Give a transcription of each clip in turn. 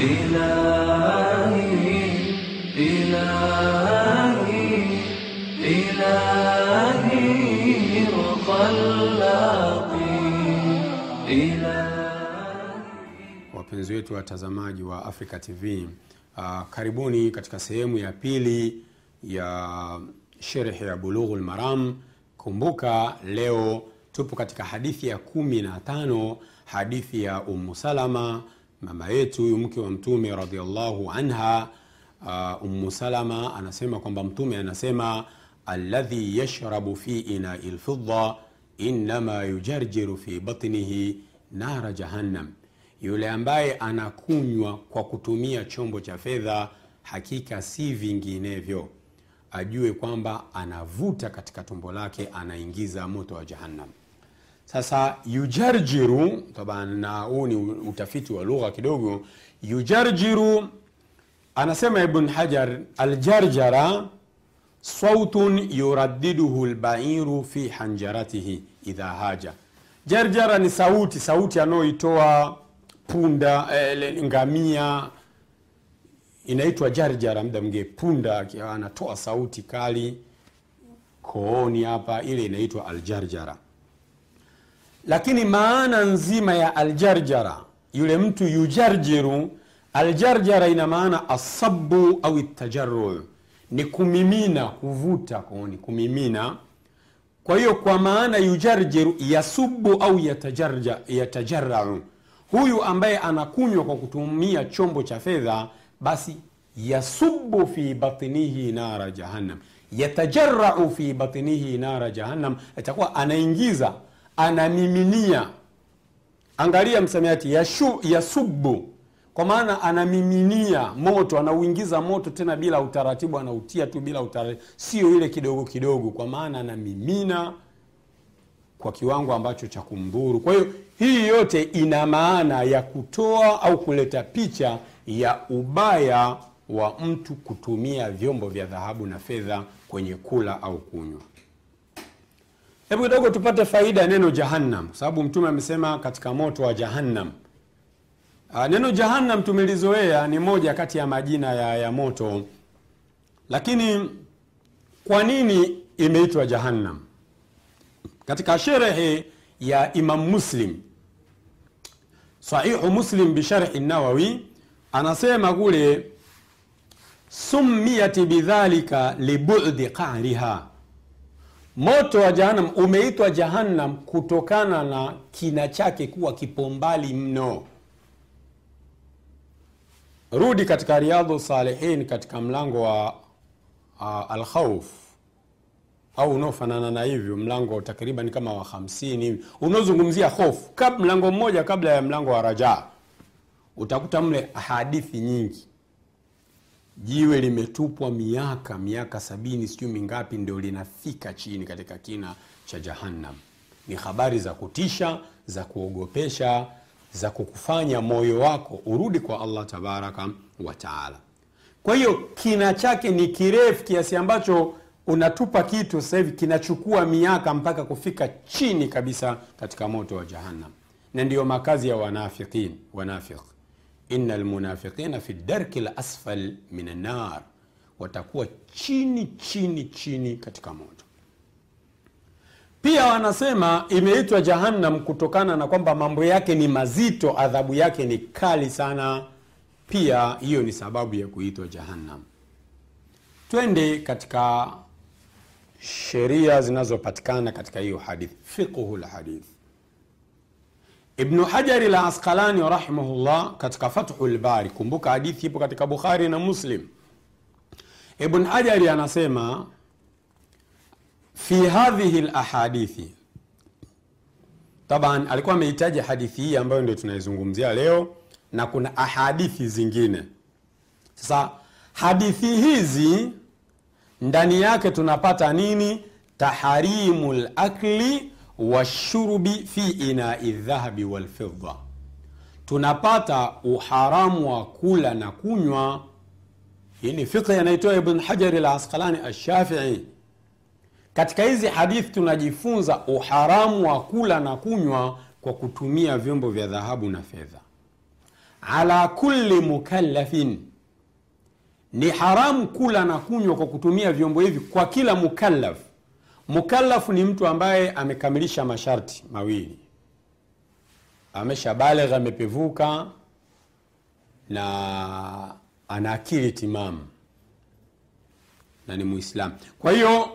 إلهي إلهي إلهي مخلقي إلهي wapenzi wetu watazamaji wa africa tv uh, karibuni katika sehemu ya pili ya sherhe ya bulughu lmaram kumbuka leo tupo katika hadithi ya kumi na tano hadithi ya umu salama mama yetu huyu mke wa mtume radiallahu anha uh, salama anasema kwamba mtume anasema alladhi yashrabu fi inai lfidda innama yujarjiru fi batnihi nara jahannam. Yule ambaye anakunywa kwa kutumia chombo cha fedha hakika si vinginevyo. Ajue kwamba anavuta katika tumbo lake anaingiza moto wa jahannam sasa yujarjiru na huu ni utafiti wa lugha kidogo yujarjiru anasema ibn hajar aljarjara sautun yuraddiduhu lbairu fi hanjaratihi idha haja. Jarjara ni sauti sauti anayoitoa punda eh, ngamia. Inaitwa jarjara mda mge punda anatoa sauti kali kooni hapa ile inaitwa aljarjara lakini maana nzima ya aljarjara yule mtu yujarjiru aljarjara ina maana asabu au tajarru ni kumimina kuvuta ni kumimina. Kwa hiyo kwa maana yujarjiru yasubu au yatajarja, yatajarau huyu ambaye anakunywa kwa kutumia chombo cha fedha basi yasubu fi batnihi nara jahannam yatajarau fi batnihi nara jahannam. Itakuwa anaingiza anamiminia. Angalia msamiati yashu, yasubu kwa maana anamiminia moto anauingiza moto tena bila utaratibu anautia tu bila utaratibu. Sio ile kidogo kidogo kwa maana anamimina kwa kiwango ambacho cha kumdhuru. Kwa hiyo hii yote ina maana ya kutoa au kuleta picha ya ubaya wa mtu kutumia vyombo vya dhahabu na fedha kwenye kula au kunywa hebu kidogo tupate faida ya neno jahannam sababu mtume amesema katika moto wa jahannam. Uh, neno jahannam tumelizoea ni moja kati ya majina ya, ya moto. Lakini kwa nini imeitwa jahannam? Katika sherehe ya imam muslim sahihu muslim bisharhi nawawi anasema kule summiyat bidhalika libudi qariha moto wa jahannam umeitwa jahannam kutokana na kina chake kuwa kipo mbali mno. Rudi katika riadhu salihin katika mlango wa uh, alkhauf au unaofanana na hivyo mlango takriban kama wa hamsini hivi. Unaozungumzia hofu mlango mmoja kabla ya mlango wa rajaa utakuta mle hadithi nyingi jiwe limetupwa miaka miaka sabini sijui mingapi ndio linafika chini katika kina cha jahannam. Ni habari za kutisha za kuogopesha za kukufanya moyo wako urudi kwa allah tabaraka wataala kwa hiyo kina chake ni kirefu kiasi ambacho unatupa kitu sasa hivi kinachukua miaka mpaka kufika chini kabisa katika moto wa jahannam. Na ndiyo makazi ya wanafikin wanafiq ina lmunafiqina fi darki lasfal min annar watakuwa chini chini chini katika moto. Pia wanasema imeitwa jahannam kutokana na kwamba mambo yake ni mazito adhabu yake ni kali sana. Pia hiyo ni sababu ya kuitwa jahannam. Twende katika sheria zinazopatikana katika hiyo hadithi fiqhu lhadith ibnu hajari la asqalani rahimahullah katika fathu lbari kumbuka hadithi ipo katika bukhari na muslim. Ibn hajari anasema fi hadhihi lahadithi taban alikuwa amehitaji hadithi hii ambayo ndio tunaizungumzia leo na kuna ahadithi zingine. Sasa hadithi hizi ndani yake tunapata nini? Taharimu lakli washurbi fi inai dhahabi walfidda tunapata uharamu wa kula na kunywa. Hii ni fiqhi anaitoa ibn hajari al asqalani alshafii. Katika hizi hadithi tunajifunza uharamu wa kula na kunywa kwa kutumia vyombo vya dhahabu na fedha. Ala kulli mukallafin. Ni haramu kula na kunywa kwa kutumia vyombo hivi kwa kila mukallaf mukallaf ni mtu ambaye amekamilisha masharti mawili. Ameshabaligh amepevuka na ana akili timamu na ni muislam. Kwa hiyo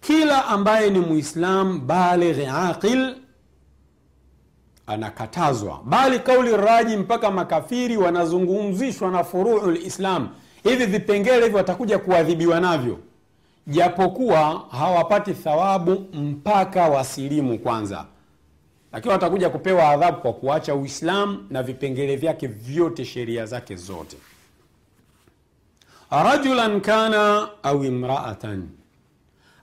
kila ambaye ni muislam baligh aqil anakatazwa. Bali kauli raji mpaka makafiri wanazungumzishwa na furuu lislam hivi vipengele hivi watakuja kuadhibiwa navyo japokuwa hawapati thawabu mpaka wasilimu kwanza. Lakini watakuja kupewa adhabu kwa kuacha uislamu na vipengele vyake vyote sheria zake zote. Rajulan kana au imraatan.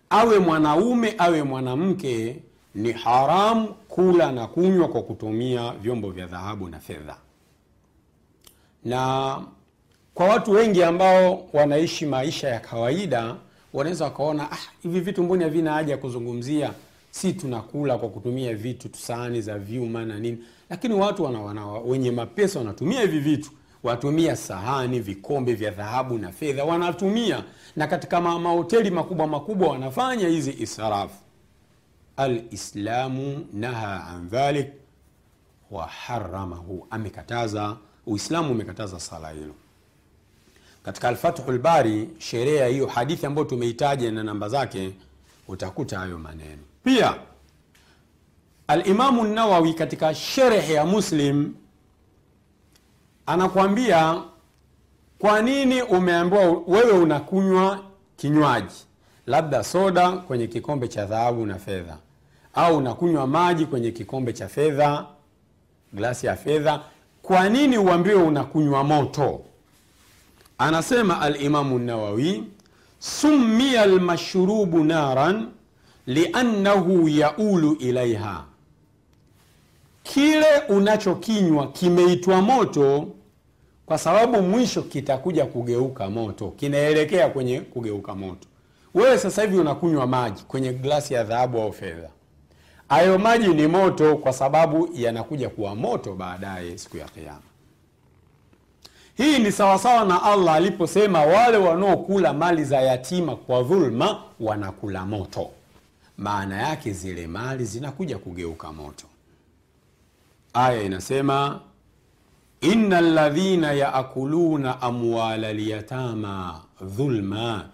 Awe mwanaume awe mwanamke ni haramu kula na kunywa kwa kutumia vyombo vya dhahabu na fedha. Na kwa watu wengi ambao wanaishi maisha ya kawaida wanaweza wakaona ah, hivi vitu mboni havina haja ya kuzungumzia? Si tunakula kwa kutumia vitu sahani za vyuma na nini. Lakini watu wana, wana, wenye mapesa wanatumia hivi vitu. Wanatumia sahani vikombe vya dhahabu na fedha wanatumia. Na katika ma- mahoteli makubwa makubwa wanafanya hizi israfu. Alislamu naha an dhalik wa amekataza uislamu umekataza sala hilo katika alfathu lbari ya hiyo hadithi ambayo tumeitaja na namba zake utakuta hayo maneno. Pia alimamu nawawi katika sherehe ya muslim anakwambia kwa nini umeambiwa wewe unakunywa kinywaji? Labda soda kwenye kikombe cha dhahabu na fedha. Au unakunywa maji kwenye kikombe cha fedha glasi ya fedha. Kwa nini uambiwe unakunywa moto anasema alimamu nawawi summia lmashrubu naran liannahu yaulu ilaiha kile unachokinywa kimeitwa moto kwa sababu mwisho kitakuja kugeuka moto kinaelekea kwenye kugeuka moto. Wewe sasa hivi unakunywa maji kwenye glasi ya dhahabu au fedha. Hayo maji ni moto kwa sababu yanakuja kuwa moto baadaye siku ya kiama hii ni sawasawa na allah aliposema wale wanaokula mali za yatima kwa dhulma wanakula moto. Maana yake zile mali zinakuja kugeuka moto. Aya inasema ina ladhina yaakuluna amwala lyatama dhulma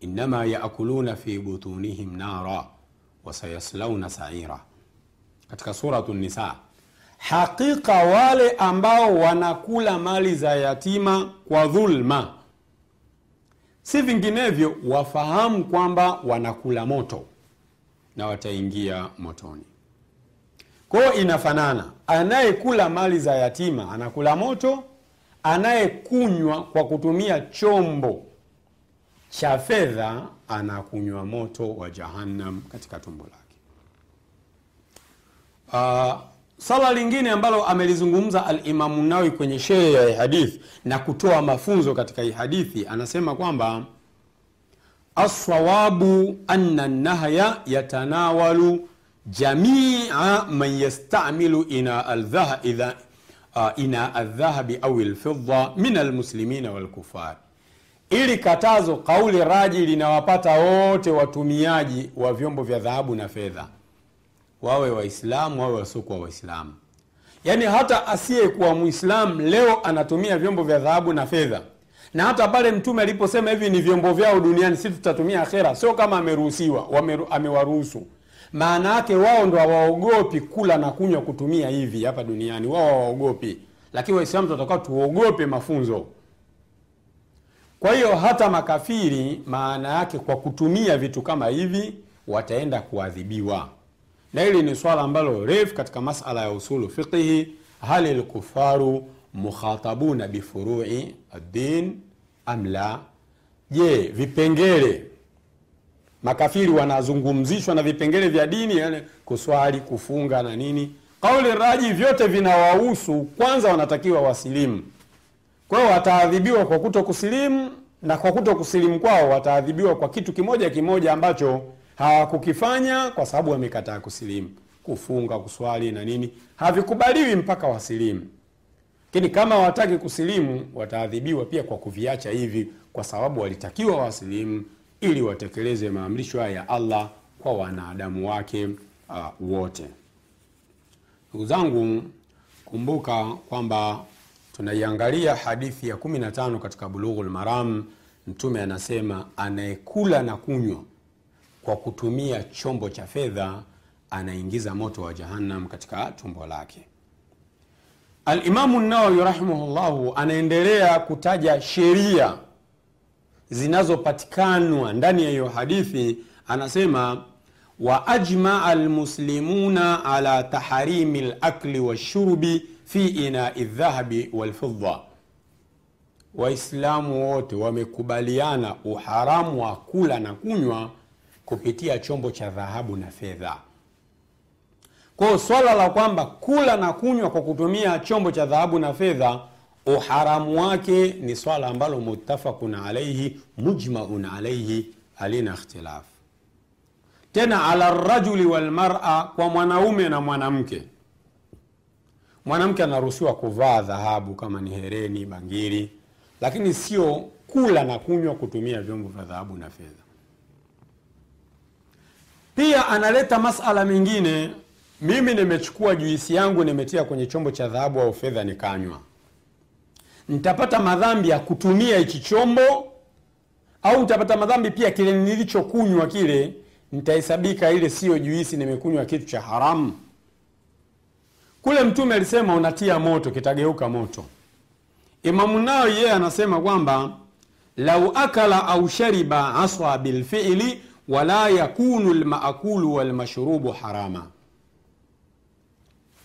innama yaakuluna fi butunihim nara wasayaslauna saira. Katika suratu nisa hakika wale ambao wanakula mali za yatima kwa dhulma si vinginevyo wafahamu kwamba wanakula moto na wataingia motoni. Kwao inafanana anayekula mali za yatima anakula moto anayekunywa kwa kutumia chombo cha fedha anakunywa moto wa jahannam katika tumbo lake. Uh, sala lingine ambalo amelizungumza alimamu nawi kwenye shehe ya hadithi na kutoa mafunzo katika hii hadithi anasema kwamba alsawabu anna nahya yatanawalu jamia man yastamilu ina uh, aldhahabi au lfidda min almuslimina walkufar ili katazo kauli raji linawapata wote watumiaji wa vyombo vya dhahabu na fedha wawe waislamu wawe wasiokuwa waislamu. Yaani hata asiyekuwa mwislamu leo anatumia vyombo vya dhahabu na fedha. Na hata pale mtume aliposema hivi ni vyombo vyao duniani si tutatumia akhera. Sio kama ameruhusiwa amewaruhusu. Maana yake wao ndo hawaogopi kula na kunywa kutumia hivi hapa duniani. Wao hawaogopi. Lakini waislamu tunatakiwa tuogope mafunzo. Kwa hiyo hata makafiri maana yake kwa kutumia vitu kama hivi wataenda kuadhibiwa na hili ni swala ambalo refu katika masala ya usulu fiqihi hal lkufaru mukhatabuna bifurui addin am la? Je vipengele makafiri wanazungumzishwa na vipengele vya dini yani kuswali kufunga na nini? Kauli raji vyote vinawahusu kwanza wanatakiwa wasilimu. Kwa wataadhibiwa kwa kuto kusilimu na kwa kuto kusilimu kwao wataadhibiwa kwa kitu kimoja kimoja ambacho hawakukifanya kwa sababu wamekataa kusilimu. Kufunga kuswali na nini havikubaliwi mpaka wasilimu. Lakini kama hawataki kusilimu wataadhibiwa pia kwa kuviacha hivi kwa sababu walitakiwa wasilimu ili watekeleze maamrisho haya ya allah kwa wanadamu wake uh, wote. Ndugu zangu kumbuka kwamba tunaiangalia hadithi ya 15 katika bulughul maram. Mtume anasema anayekula na kunywa kwa kutumia chombo cha fedha anaingiza moto wa jahannam katika tumbo lake. Alimamu nawawi rahimahullahu anaendelea kutaja sheria zinazopatikanwa ndani ya hiyo hadithi. Anasema wa ajmaa almuslimuna ala taharimi lakli washurbi fi inai dhahabi walfidda waislamu wote wamekubaliana uharamu wa kula na kunywa kupitia chombo cha dhahabu na fedha. Kwao swala la kwamba kula na kunywa kwa kutumia chombo cha dhahabu na fedha uharamu wake ni swala ambalo muttafaqun alaihi mujmaun alaihi halina ikhtilaf. Tena ala rajuli walmara kwa mwanaume na mwanamke. Mwanamke anaruhusiwa kuvaa dhahabu kama ni hereni bangiri lakini sio kula na kunywa kutumia vyombo vya dhahabu na fedha pia analeta masala mengine. Mimi nimechukua juisi yangu nimetia kwenye chombo cha dhahabu au fedha nikanywa. Nitapata madhambi ya kutumia hichi chombo au nitapata madhambi pia kile nilichokunywa kile nitahesabika ile siyo juisi nimekunywa kitu cha haramu. Kule mtume alisema unatia moto kitageuka moto. Imamu nao yeye anasema kwamba lau akala au shariba aswa bilfili wala yakunu lmaakulu walmashrubu harama.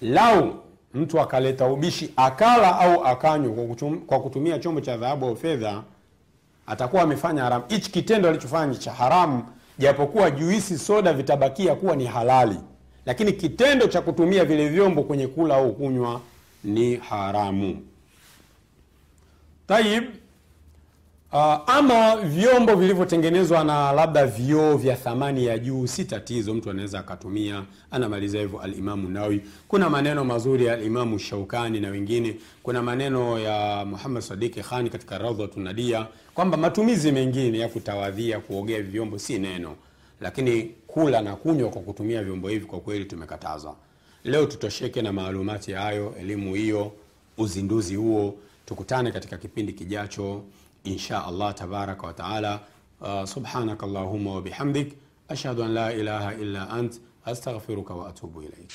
Lau mtu akaleta ubishi akala au akanywa kwa kutumia chombo cha dhahabu au fedha atakuwa amefanya haramu hichi kitendo alichofanya cha haramu japokuwa juisi soda vitabakia kuwa ni halali. Lakini kitendo cha kutumia vile vyombo kwenye kula au kunywa ni haramu. Tayib uh, ama vyombo vilivyotengenezwa na labda vioo vya thamani ya juu si tatizo mtu anaweza akatumia. Anamaliza hivyo alimamu nawi kuna maneno mazuri ya alimamu shaukani na wengine. Kuna maneno ya muhammad sadiki Khan katika raudhatu nadia kwamba matumizi mengine ya kutawadhia kuogea vyombo si neno. Lakini kula na kunywa kwa kutumia vyombo hivi kwa kweli tumekatazwa. leo tutosheke na maalumati hayo elimu hiyo uzinduzi huo. Tukutane katika kipindi kijacho إن شاء الله تبارك وتعالى. آه، سبحانك اللهم وبحمدك أشهد أن لا إله إلا أنت أستغفرك وأتوب إليك.